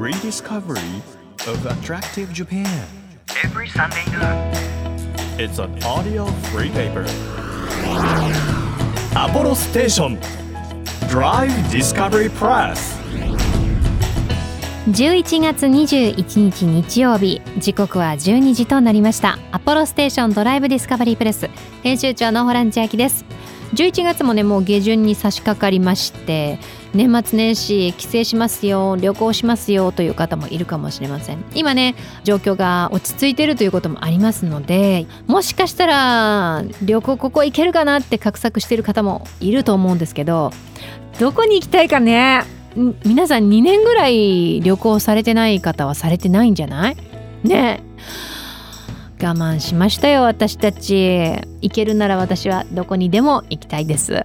rediscovery of attractive Japan. every Sunday noon. It's an audio free paper. Apollo Station Drive Discovery Press. 11月21日日曜日時刻は12時となりましたアポロステーションドライブディスカバリープレス編集長のホラン千秋です11月もねもう下旬に差し掛かりまして年末年始帰省しますよ旅行しますよという方もいるかもしれません。今ね状況が落ち着いてるということもありますのでもしかしたら旅行ここ行けるかなって画策してる方もいると思うんですけどどこに行きたいかね皆さん2年ぐらい旅行されてない方はされてないんじゃない？ね。え我慢しましたよ私たち。行けるなら私はどこにでも行きたいです。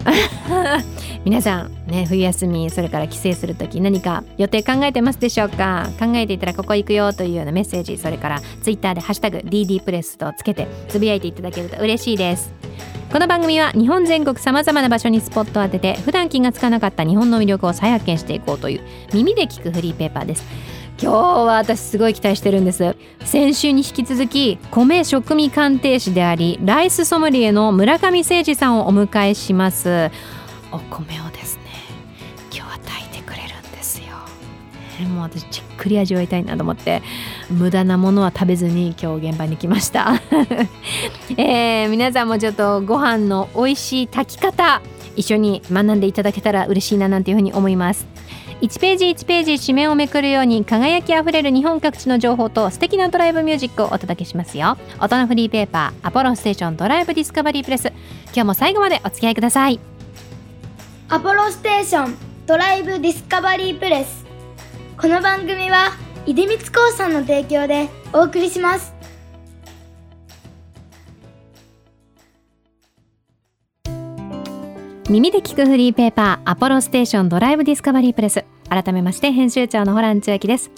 皆さんね冬休みそれから帰省する時何か予定考えてますでしょうか？考えていたらここ行くよというようなメッセージ。それからツイッターで「ハッシュタグ #DD プレス」とつけてつぶやいていただけると嬉しいです。この番組は日本全国さまざまな場所にスポットを当てて普段気がつかなかった日本の魅力を再発見していこうという耳で聞くフリーペーパーです。今日は私すごい期待してるんです。先週に引き続き米食味鑑定士でありライスソムリエの村上誠二さんをお迎えします。お米をですね今日は炊いてくれるんですよ、ねもう私じっくり味わいたいなと思って無駄なものは食べずに今日現場に来ました。えー皆さんもちょっとご飯の美味しい炊き方一緒に学んでいただけたら嬉しいななんていうふうに思います。1ページ1ページ紙面をめくるように輝きあふれる日本各地の情報と素敵なドライブミュージックをお届けしますよ。音のフリーペーパーアポロステーションドライブディスカバリープレス。今日も最後までお付き合いください。アポロステーションドライブディスカバリープレス。この番組は出光興産の提供でお送りします。耳で聞くフリーペーパーアポロステーションドライブディスカバリープレス。改めまして編集長のホラン千秋です。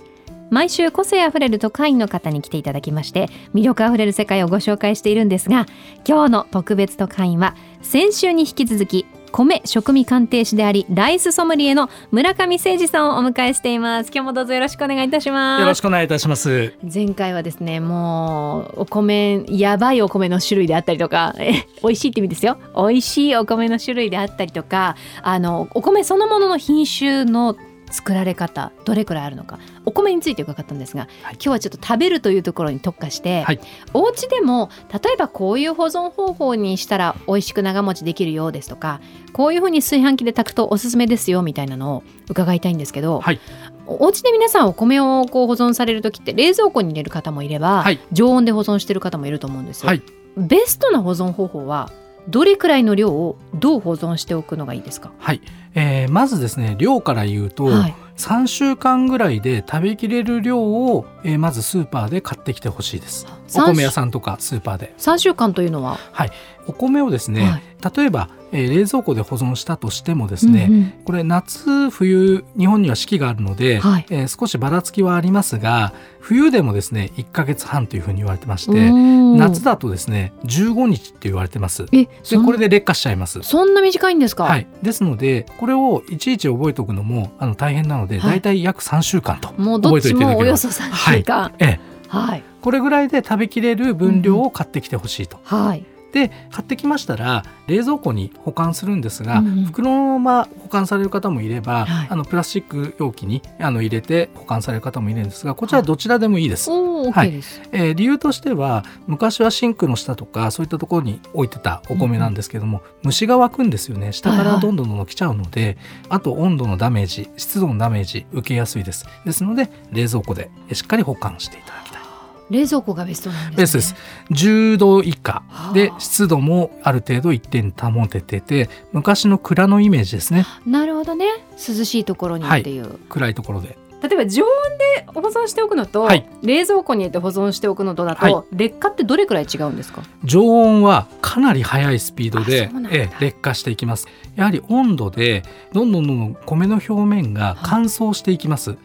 毎週個性あふれる特派員の方に来ていただきまして魅力あふれる世界をご紹介しているんですが今日の特別特派員は先週に引き続き米食味鑑定士でありライスソムリエの村上誠二さんをお迎えしています。今日もどうぞよろしくお願いいたします。よろしくお願いいたします。前回はですねもうお米やばいお米の種類であったりとかえ美味しいって意味ですよ。美味しいお米の種類であったりとかあのお米そのものの品種の作られ方どれくらいあるのかお米について伺ったんですが、はい。今日はちょっと食べるというところに特化して、はい。お家でも例えばこういう保存方法にしたら美味しく長持ちできるようですとかこういうふうに炊飯器で炊くとおすすめですよみたいなのを伺いたいんですけど、はい。おお家で皆さんお米をこう保存される時って冷蔵庫に入れる方もいれば、はい。常温で保存してる方もいると思うんですよ。はい。ベストな保存方法はどれくらいの量をどう保存しておくのがいいですか、はい、えーまずですね量から言うと、はい、3週間ぐらいで食べきれる量を、えーまずスーパーで買ってきてほしいです。お三米屋さんとかスーパーで。3週間というのは？お米をですね、はい。例えば、えー冷蔵庫で保存したとしてもですね、うんうん。これ夏冬日本には四季があるので、はい。えー少しばらつきはありますが冬でもですね1ヶ月半というふうに言われてましうて夏だとですね15日って言われてます。えでこれで劣化しちゃいます。そんな短いんですか、はい、ですのでこれをいちいち覚えておくのもあの大変なので、はい。だいたい約3週間ともうどっちもおよそ覚3週間ええ。はい。これぐらいで食べきれる分量を買ってきてほしいと。はいで買ってきましたら冷蔵庫に保管するんですが、うんうん。袋のまま保管される方もいれば、はい。あのプラスチック容器にあの入れて保管される方もいるんですがこちらどちらでもいいです。はい。えー理由としては昔はシンクの下とかそういったところに置いてたお米なんですけども、虫が湧くんですよね。下かはいはい。らどんどんどんどん来ちゃうので、あと温度のダメージ湿度のダメージ受けやすいです。ですので冷蔵庫でえしっかり保管していただきたい冷蔵庫がベストなんですね。ベースです10度以下はあ。で湿度もある程度一定に保ててて昔の蔵のイメージですね。なるほどね。涼しいところにっていう、暗いところで例えば常温で保存しておくのと、はい。冷蔵庫に入れて保存しておくのとだと、はい。劣化ってどれくらい違うんですか？常温はかなり速いスピードで劣化していきます。やはり温度でどんどんどんどん米の表面が乾燥していきます、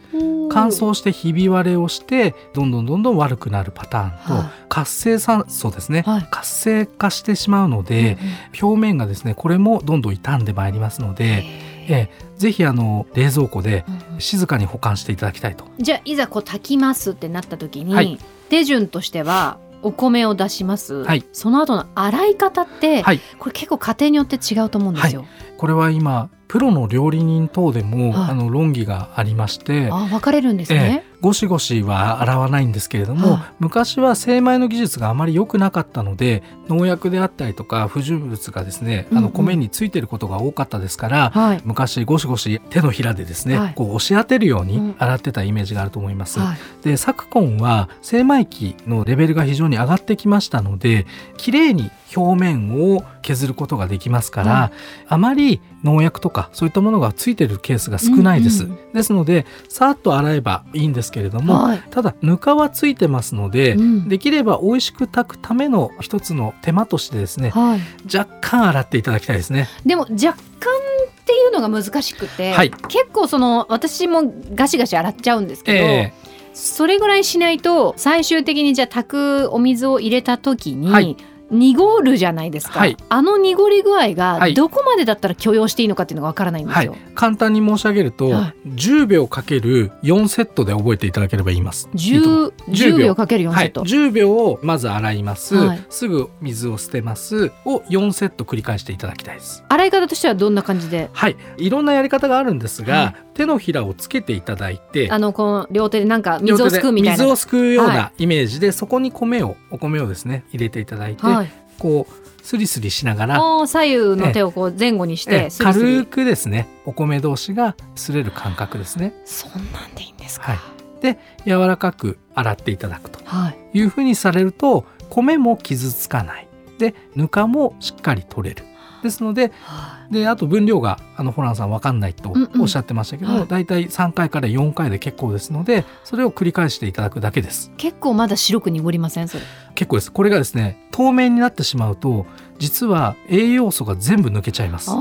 乾燥してひび割れをしてどんどんどんどん悪くなるパターンと、はい。活性酸素ですね、はい。活性化してしまうので、表面がですねこれもどんどん傷んでまいりますので、ええぜひあの冷蔵庫で静かに保管していただきたいと。じゃあいざこう炊きますってなった時に、はい。手順としてはお米を出します、はい。その後の洗い方って、はい。これ結構家庭によって違うと思うんですよ。これは今プロの料理人等でも、はい。あの論議がありまして、あ分かれるんですね。ゴシゴシは洗わないんですけれども、はい。昔は精米の技術があまり良くなかったので農薬であったりとか不純物がですね、うんうん。あの米についてることが多かったですから、はい。昔ゴシゴシ手のひらでですね、はい。こう押し当てるよううん。に洗ってたイメージがあると思います。はい。で昨今は精米機のレベルが非常に上がってきましたので綺麗に表面を削ることができますから、はあまり農薬とかそういったものがついてるケースが少ないです。うんうんですのでさっと洗えばいいんですけれども、はい。ただぬかはついてますので、うん。できれば美味しく炊くための一つの手間としてですねはい、若干洗っていただきたいですね。でも若干っていうのが難しくて、はい。結構その私もガシガシ洗っちゃうんですけど、え。それぐらいしないと最終的にじゃあ炊くお水を入れた時に、はい濁るじゃないですか、はい。あの濁り具合がはい。どこまでだったら許容していいのかっていうのがわからないんではい。すよ。、簡単に申し上げると、は10秒かける4セットで覚えていただければいいます。いいと思う。10, 10 10秒秒かける4セはい、ット、10秒をまず洗います、はい。すぐ水を捨てます。を4セット繰り返していただきたいです。洗い方としてはどんな感じで？はい、いろんなやり方があるんですが、はい手のひらをつけていただいてあのこの両手でなんか水をすくうみたいな。水をすくうようはなイメージで、そこに米をお米をですね入れていただいて、はい、こうスリスリしながら左右の手をこう前後にしええ。てスリスリ軽くですねお米同士が擦れる感覚ですね。そんなんでいいんですか。はい、で柔らかく洗っていただくとはい、いうふうにされると米も傷つかない。でぬかもしっかり取れる。ですのではであと分量があのホランさん分かんないとうんうん。おっしゃってましたけど、はい。だいたい3回から4回で結構ですのでそれを繰り返していただくだけです。い、結構まだ白く濁りません？それ。結構です。これがですね透明になってしまうと実は栄養素が全部抜けちゃいます。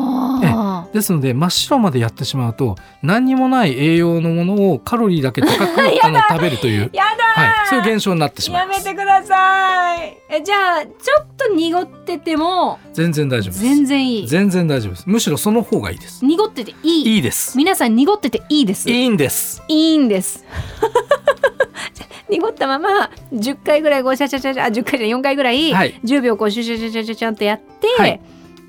ですので真っ白までやってしまうと何にもない栄養のものをカロリーだけ高く あの食べるという、やだはい、そういう現象になってしまいます。ください。えじゃあちょっと濁ってても全然大丈夫です。全然いい。全然大丈夫です。むしろその方がいいです。濁ってていい。いいです。皆さん濁ってていいです。いいんです。いいんです。濁ったまま10回ぐらいこうシャシャシャシャあ10回じゃ4回ぐらい、はい。10秒こうシュシュシュシュシュシュンってやって、はい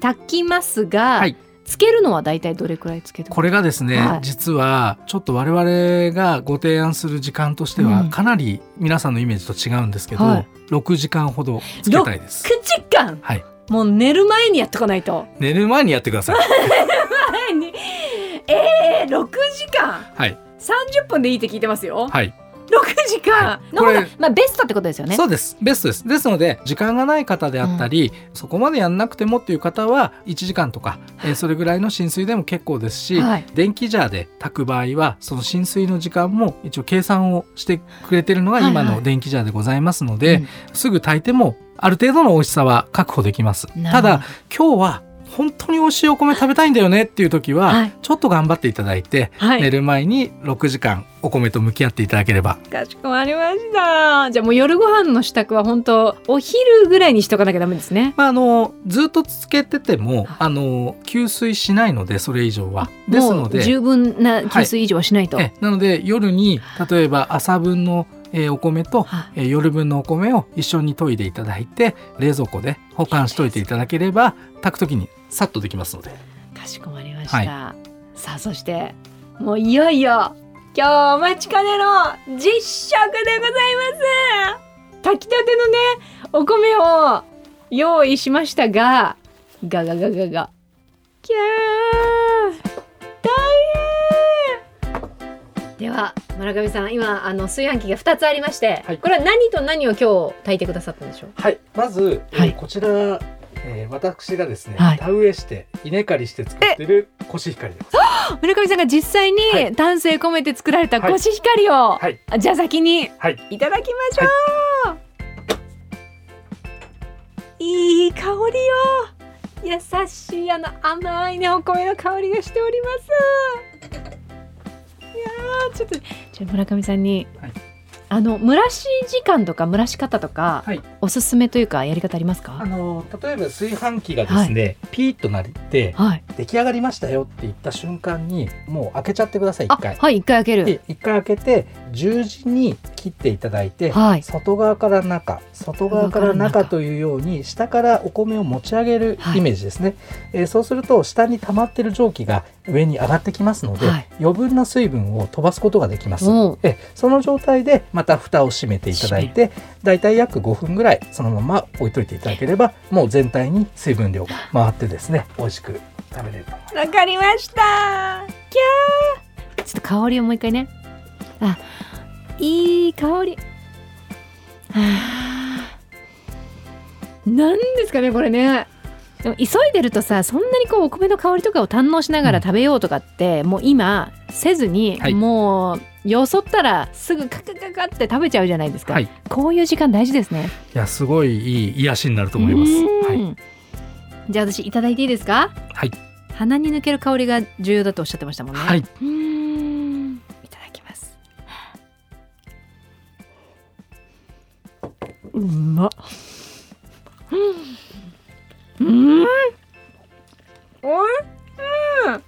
炊きますが、はいつけるのはだいたいどれくらいつけてこれがですね、はい。実はちょっと我々がご提案する時間としてうん。はかなり皆さんのイメージと違うんですけど、はい。6時間ほどつけたいです。9時間？はい、もう寝る前にやっとかないと。寝る前にやってください。前に。えー、6時間？はい、30分でいいって聞いてますよ。はい、6時間。はい。の方が、まあベストってことですよね。そうです。ベストです。ですので時間がない方であったり、そこまでやんなくてもっていう方は1時間とか、えーそれぐらいの浸水でも結構ですし、はい。電気ジャーで炊く場合はその浸水の時間も一応計算をしてくれてるのが今はいはい。の電気ジャーでございますので、うん。すぐ炊いてもある程度の美味しさは確保できます。ただ今日は本当に美味しいお米食べたいんだよねっていう時は、はい。ちょっと頑張っていただいて、はい。寝る前に6時間お米と向き合っていただければ。かしこまりました。じゃあもう夜ご飯の支度は本当お昼ぐらいにしとかなきゃダメですね。まあ、あのずっとつけててもあの吸水しないのでそれ以上は。ですので十分な吸水以上はしないと、えなので夜に例えば朝分の、えーお米と、はえー夜分のお米を一緒に研いでいただいて冷蔵庫で保管しといていただければ炊く時にさっとできますので。かしこまりました、はい。さあそしてもういよいよ今日お待ちかねの実食でございます。炊きたてのねお米を用意しましたがガガガガガ。キャー大変。では村上さん今あの炊飯器が2つありまして、はい。これは何と何を今日炊いてくださったんでしょう？はい、まず、えーはい。こちら、えー私がですね、はい。田植えして稲刈りして作ってるコシヒカリです。村上さんが実際はい。に丹精込めて作られたはい。コシヒカリを、はい、あじゃあ先にはい、いただきましょう、い、い香りよ優しいあの甘いねお米の香りがしております。いやーちょっとじゃあ村上さんに、はいあの蒸らし時間とか蒸らし方とか、はい。おすすめというかやり方ありますか？あの例えば炊飯器がですね、ピーッとなってはい。出来上がりましたよって言った瞬間にもう開けちゃってくださいあ一回。はい一回開ける。で一回開けて十字に切っていただいて、はい。外側から中外側から中というように下からお米を持ち上げるイメージですね、えーそうすると下に溜まってる蒸気が上に上がってきますので、はい。余分な水分を飛ばすことができます。おうえその状態でまた蓋を閉めていただいてだい。たい約5分ぐらいそのまま置いといていただければもう全体に水分量が回ってですね美味しく食べれると思います。わかりました。キャー。ちょっと香りをもう一回ね。あいい香り。はあなんですかねこれねでも急いでるとさそんなにこうお米の香りとかを堪能しながら食べようとかって、もう今せずに、はい。もうよそったらすぐカカカカって食べちゃうじゃないですか、はい。こういう時間大事ですね。いやすごいいい癒しになると思います。うん。はい、じゃあ私いただいていいですか？はい。鼻に抜ける香りが重要だとおっしゃってましたもんね。はい。うーん。いただきます。うまっ。うんうん。おいしい。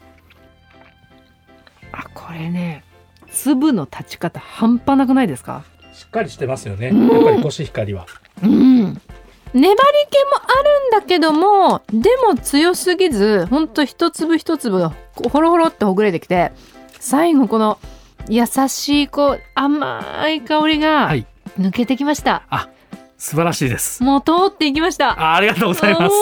あこれね粒の立ち方半端なくないですか？しっかりしてますよね、うん。やっぱりコシヒカリは。うん。粘り気もあるんだけどもでも強すぎずほんと一粒一粒がほろほろってほぐれてきて最後この優しいこう甘い香りがはい。抜けてきました、素晴らしいです。もう通っていきました。あありがとうございます。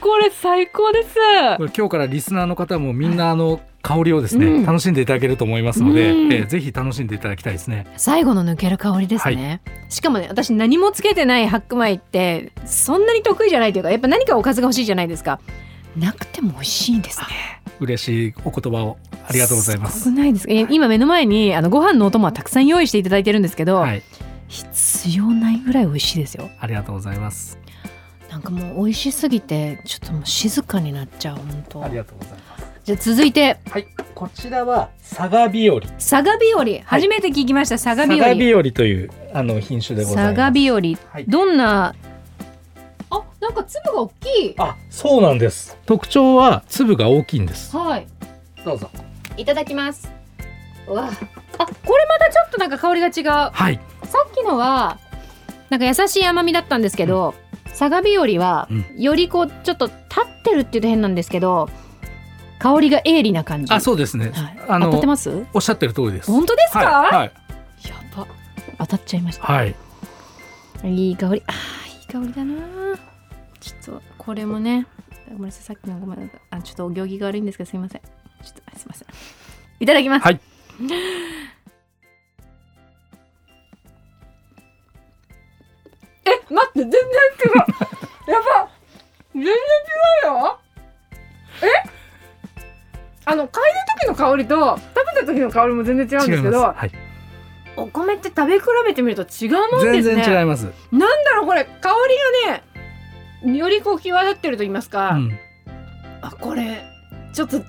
これ最高です。これ今日からリスナーの方もみんなあの香りをですね、うん。楽しんでいただけると思いますので、うん。えーぜひ楽しんでいただきたいですね。最後の抜ける香りですね、しかもね私何もつけてない白米ってそんなに得意じゃないというかやっぱ何かおかずが欲しいじゃないですか。なくても美味しいんですね。嬉しいお言葉をありがとうございます。すないです。今目の前にあのご飯のお供はたくさん用意していただいてるんですけど、はい必要ないぐらい美味しいですよ。ありがとうございます。なんかもう美味しすぎてちょっともう静かになっちゃう本当ありがとうございます。じゃあ続いて。はい。こちらは佐賀日和。佐賀日和。初めて聞きました、佐賀日和。佐賀日和というあの品種でございます。佐賀日和。はい。どんな？あなんか粒が大きい。あそうなんです。特徴は粒が大きいんです。はい。どうぞ。いただきます。うわ。あこれまたちょっとなんか香りが違う。はいきのはなんか優しい甘みだったんですけど、佐賀日和はうん。よりこうちょっと立ってるっていうと変なんですけど香りが鋭利な感じ。あそうですね、はい、あの当たってます？おっしゃってる通りです。本当ですか、はいはい、やば。当たっちゃいました、はい、いい香り。あーいい香りだな。ちょっとこれもねごめんなさい。さっきのごめんなさい。あちょっとお行儀が悪いんですけどすいません。ちょっとすいません。いただきます。はいえ待って全然違う。やば。全然違うよ。え？あの嗅いだ時の香りと食べた時の香りも全然違うんですけどはい、お米って食べ比べてみると違うもんで全すね。然違います、なんだろうこれ。香りがねよりこう際立ってると言いますか、うん、あこれちょっと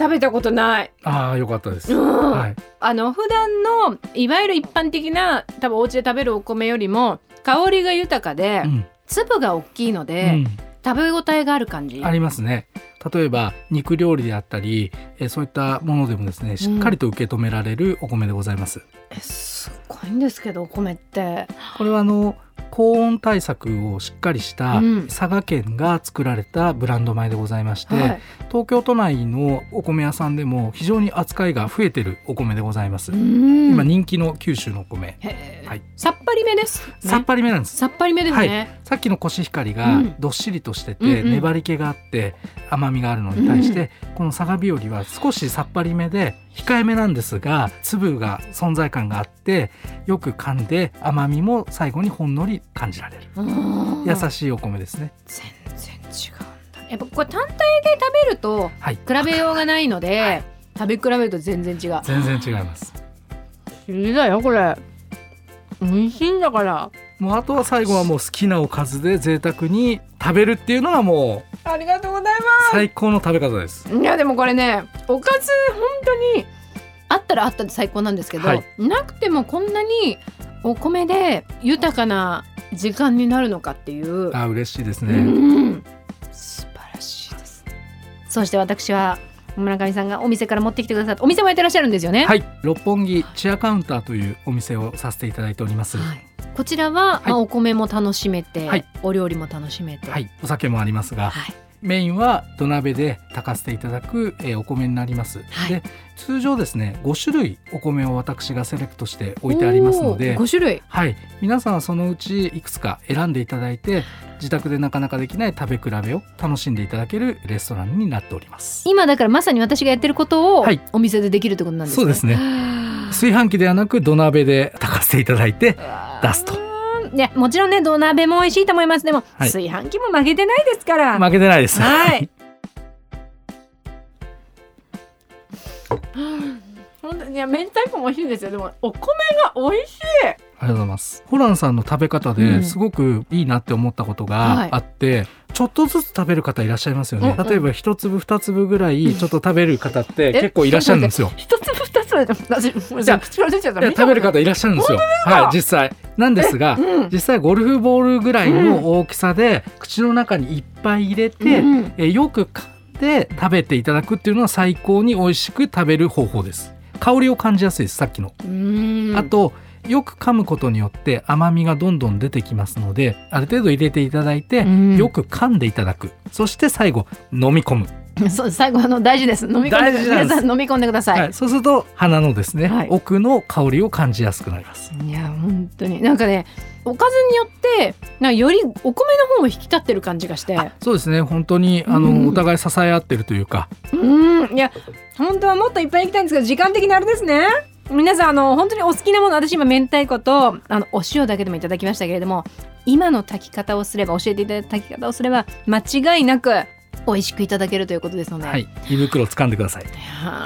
食べたことない、ああよかったです、うん。はい。あの普段のいわゆる一般的な多分お家で食べるお米よりも香りが豊かで、うん。粒が大きいので、うん。食べ応えがある感じ。ありますね。例えば肉料理であったり、えーそういったものでもですねしっかりと受け止められるお米でございます、えすごいんですけどお米って。これはあの高温対策をしっかりしたうん。佐賀県が作られたブランド米でございまして、はい。東京都内のお米屋さんでも非常に扱いが増えてるお米でございます、うん。今人気の九州のお米、はい。さっぱりめです、ねさっぱりめなんです。さっぱりめですね、さっきのコシヒカリがうん。どっしりとしてて、うんうん。粘り気があって甘みがあるのに対して、この佐賀日和は少しさっぱりめで控えめなんですが粒が存在感があってよく噛んで甘みも最後にほんのり感じられる。うん。優しいお米ですね。全然違うんだやっぱこれ単体で食べるとはい、比べようがないので、食べ比べると全然違う。全然違います。不思議だよこれ美味しいんだから。もうあとは最後はもう好きなおかずで贅沢に食べるっていうのがもうありがとうござい最高の食べ方です。ますいやでもこれねおかず本当にあったらあったで最高なんですけど、はい。なくてもこんなにお米で豊かな時間になるのかっていう。あ嬉しいですうね。ん。素晴らしいです。そして私は村上さんがお店から持ってきてくださったお店もやってらっしゃるんですよね？はい、六本木チアカウンターというお店をさせていただいております。はい。こちらは、まあ、お米も楽しめて、はい。お料理も楽しめて、はい、お酒もありますが、はい。メインは土鍋で炊かせていただく、えーお米になります。はい。で通常ですね5種類お米を私がセレクトして置いてありますので5種類。はい、皆さんはそのうちいくつか選んでいただいて自宅でなかなかできない食べ比べを楽しんでいただけるレストランになっております。今だからまさに私がやってることを、はい。お店でできるってことなんですね。そうですね。はあ炊飯器ではなく土鍋で炊かせていただいて出すと。いやもちろんね土鍋も美味しいと思います。でも、はい。炊飯器も負けてないですから。負けてないです。はい。本当にいや明太子も美味しいんですよ。でもお米が美味しいありがとうございます。ホランさんの食べ方うんですごくいいなって思ったことがあって、ちょっとずつ食べる方いらっしゃいますよね。うんうん例えば一粒二粒ぐらいちょっと食べる方ってえ結構いらっしゃるんですよ。一粒二つは私じゃあ口から出ちゃったいや食べる方いらっしゃるんですよ。はい、実際。なんですが、うん実際ゴルフボールぐらいの大きさで口の中にいっぱい入れて、うんうんえよく噛んで食べていただくっていうのは最高に美味しく食べる方法です。香りを感じやすいです。さっきの。あとよく噛むことによって甘みがどんどん出てきますのである程度入れていただいて、うん。よく噛んでいただく。そして最後飲み込む、そう最後あの大事です。飲み込んで皆さん飲み込んでください、はいそうすると鼻のですね、はい。奥の香りを感じやすくなります。いや本当に。なんかねおかずによってなよりお米の方も引き立ってる感じがして。あそうですね。本当にあの、うんお互い支え合ってるというか。うん。いや本当はもっといっぱい行きたいんですけど時間的にあれですね皆さんあの本当にお好きなもの私今明太子とあのお塩だけでもいただきましたけれども今の炊き方をすれば教えていただいた炊き方をすれば間違いなく美味しくいただけるということですので、はい。胃袋掴んでください。は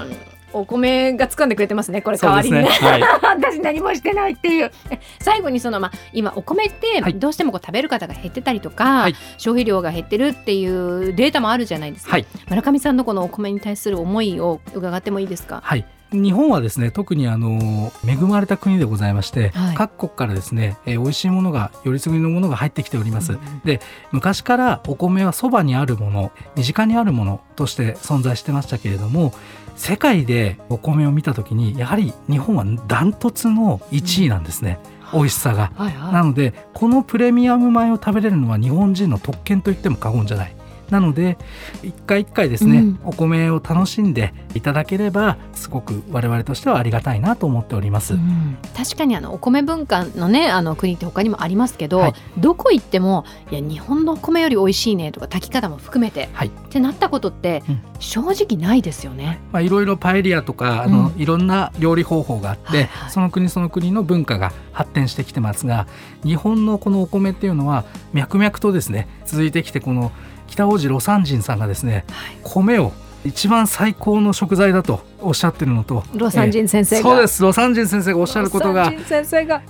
あお米が掴んでくれてますねこれ代わりにね。ねはい。私何もしてないっていう。え最後にそのまあ今お米ってはい。どうしてもこう食べる方が減ってたりとか、はい。消費量が減ってるっていうデータもあるじゃないですか、はい。村上さんのこのお米に対する思いを伺ってもいいですか？はい日本はですね特にあの恵まれた国でございまして、はい。各国からですね、えー美味しいものがよりすぐりのものが入ってきております、で昔からお米はそばにあるもの身近にあるものとして存在してましたけれども世界でお米を見た時にやはり日本はダントツの1位なんですね、美味しさが。はいはなのでこのプレミアム米を食べれるのは日本人の特権と言っても過言じゃない。なので一回一回ですね、うん。お米を楽しんでいただければすごく我々としてはありがたいなと思っております。うん。確かにあのお米文化のねあの国って他にもありますけど、はい。どこ行ってもいや日本のお米より美味しいねとか炊き方も含めて、はい。ってなったことってうん。正直ないですよね。まあ、いろいろパエリアとかあの、うん。いろんな料理方法があって、はいはい。その国その国の文化が発展してきてますが日本のこのお米っていうのは脈々とですね続いてきてこの北大路魯山人さんがですねはい。米を一番最高の食材だとおっしゃってるのと魯山人先生が、そうです。魯山人先生がおっしゃることが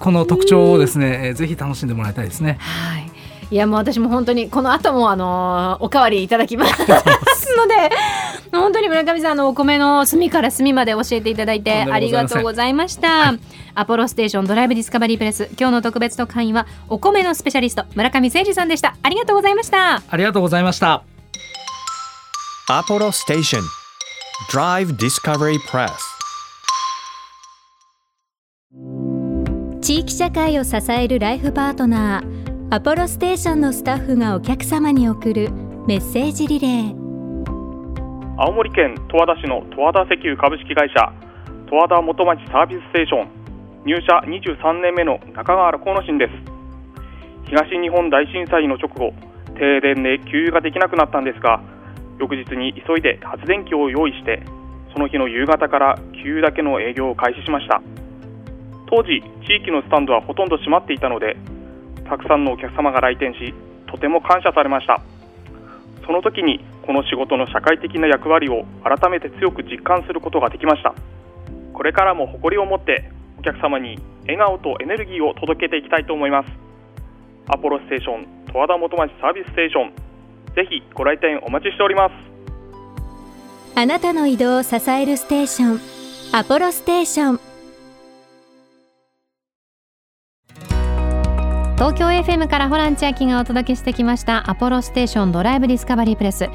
この特徴をですね、えーぜひ楽しんでもらいたいですね。はい。いやもう私も本当にこの後もあのーおかわりいただきます ので本当に村上さんあのお米の隅から隅まで教えていただいてありがとうございました、アポロステーションドライブディスカバリープレス今日の特別特派員はお米のスペシャリスト村上誠二さんでした。ありがとうございました。ありがとうございました。Apollo Station Drive Discovery Press 地域社会を支えるライフパートナーアポロステーションのスタッフがお客様に送るメッセージリレー青森県十和田市の十和田石油株式会社十和田元町サービスステーション入社23年目の中川河野信です。東日本大震災の直後停電で給油ができなくなったんですが翌日に急いで発電機を用意してその日の夕方から給油だけの営業を開始しました。当時地域のスタンドはほとんど閉まっていたのでたくさんのお客様が来店しとても感謝されました。その時にこの仕事の社会的な役割を改めて強く実感することができました。これからも誇りを持ってお客様に笑顔とエネルギーを届けていきたいと思います。アポロステーション十和田元町サービスステーションぜひご来店お待ちしております。あなたの移動を支えるステーションアポロステーション。東京 FM からホラン千秋がお届けしてきましたアポロステーションドライブディスカバリープレス。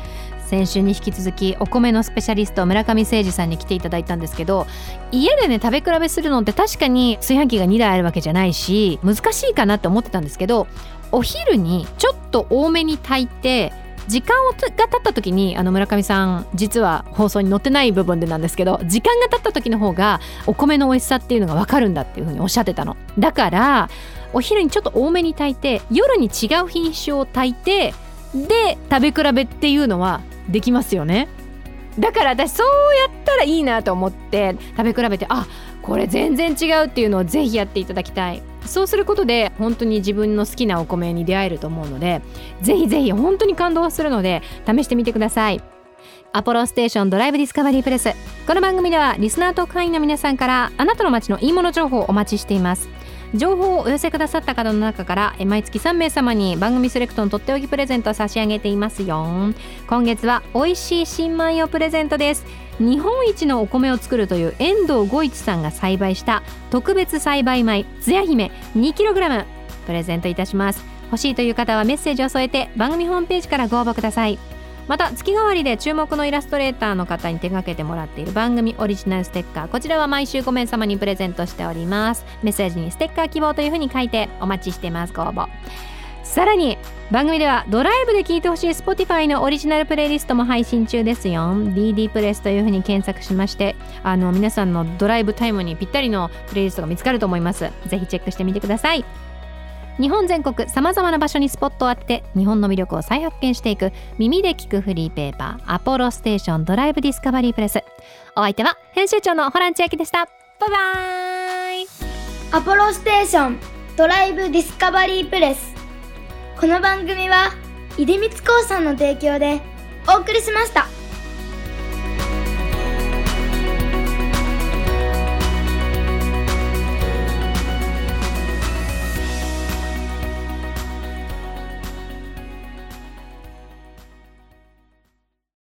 先週に引き続きお米のスペシャリスト村上誠二さんに来ていただいたんですけど家でね食べ比べするのって確かに炊飯器が2台あるわけじゃないし難しいかなって思ってたんですけどお昼にちょっと多めに炊いて時間が経った時にあの村上さん実は放送に載ってない部分でなんですけど時間が経った時の方がお米の美味しさっていうのが分かるんだっていうふうにおっしゃってたの。だからお昼にちょっと多めに炊いて夜に違う品種を炊いてで食べ比べっていうのはできますよね。だから私そうやったらいいなと思って食べ比べてあこれ全然違うっていうのをぜひやっていただきたい。そうすることで本当に自分の好きなお米に出会えると思うのでぜひぜひ本当に感動するので試してみてください。アポロステーションドライブディスカバリープレスこの番組ではリスナーと会員の皆さんからあなたの街のいいもの情報をお待ちしています。情報をお寄せくださった方の中から毎月3名様に番組セレクトのとっておきプレゼントを差し上げていますよ。今月は美味しい新米をプレゼントです。日本一のお米を作るという遠藤五一さんが栽培した特別栽培米つや姫 2kg プレゼントいたします。欲しいという方はメッセージを添えて番組ホームページからご応募ください。また月替わりで注目のイラストレーターの方に手掛けてもらっている番組オリジナルステッカーこちらは毎週5名様にプレゼントしております。メッセージにステッカー希望というふうに書いてお待ちしています。ご応募。さらに番組ではドライブで聴いてほしい Spotify のオリジナルプレイリストも配信中ですよ。DD プレスというふうに検索しましてあの皆さんのドライブタイムにぴったりのプレイリストが見つかると思います。ぜひチェックしてみてください。日本全国さまざまな場所にスポットを当てて日本の魅力を再発見していく耳で聞くフリーペーパーアポロステーションドライブディスカバリープレス。お相手は編集長のホラン千秋でした。バイバイ。アポロステーションドライブディスカバリープレス。この番組は出光興産の提供でお送りしました。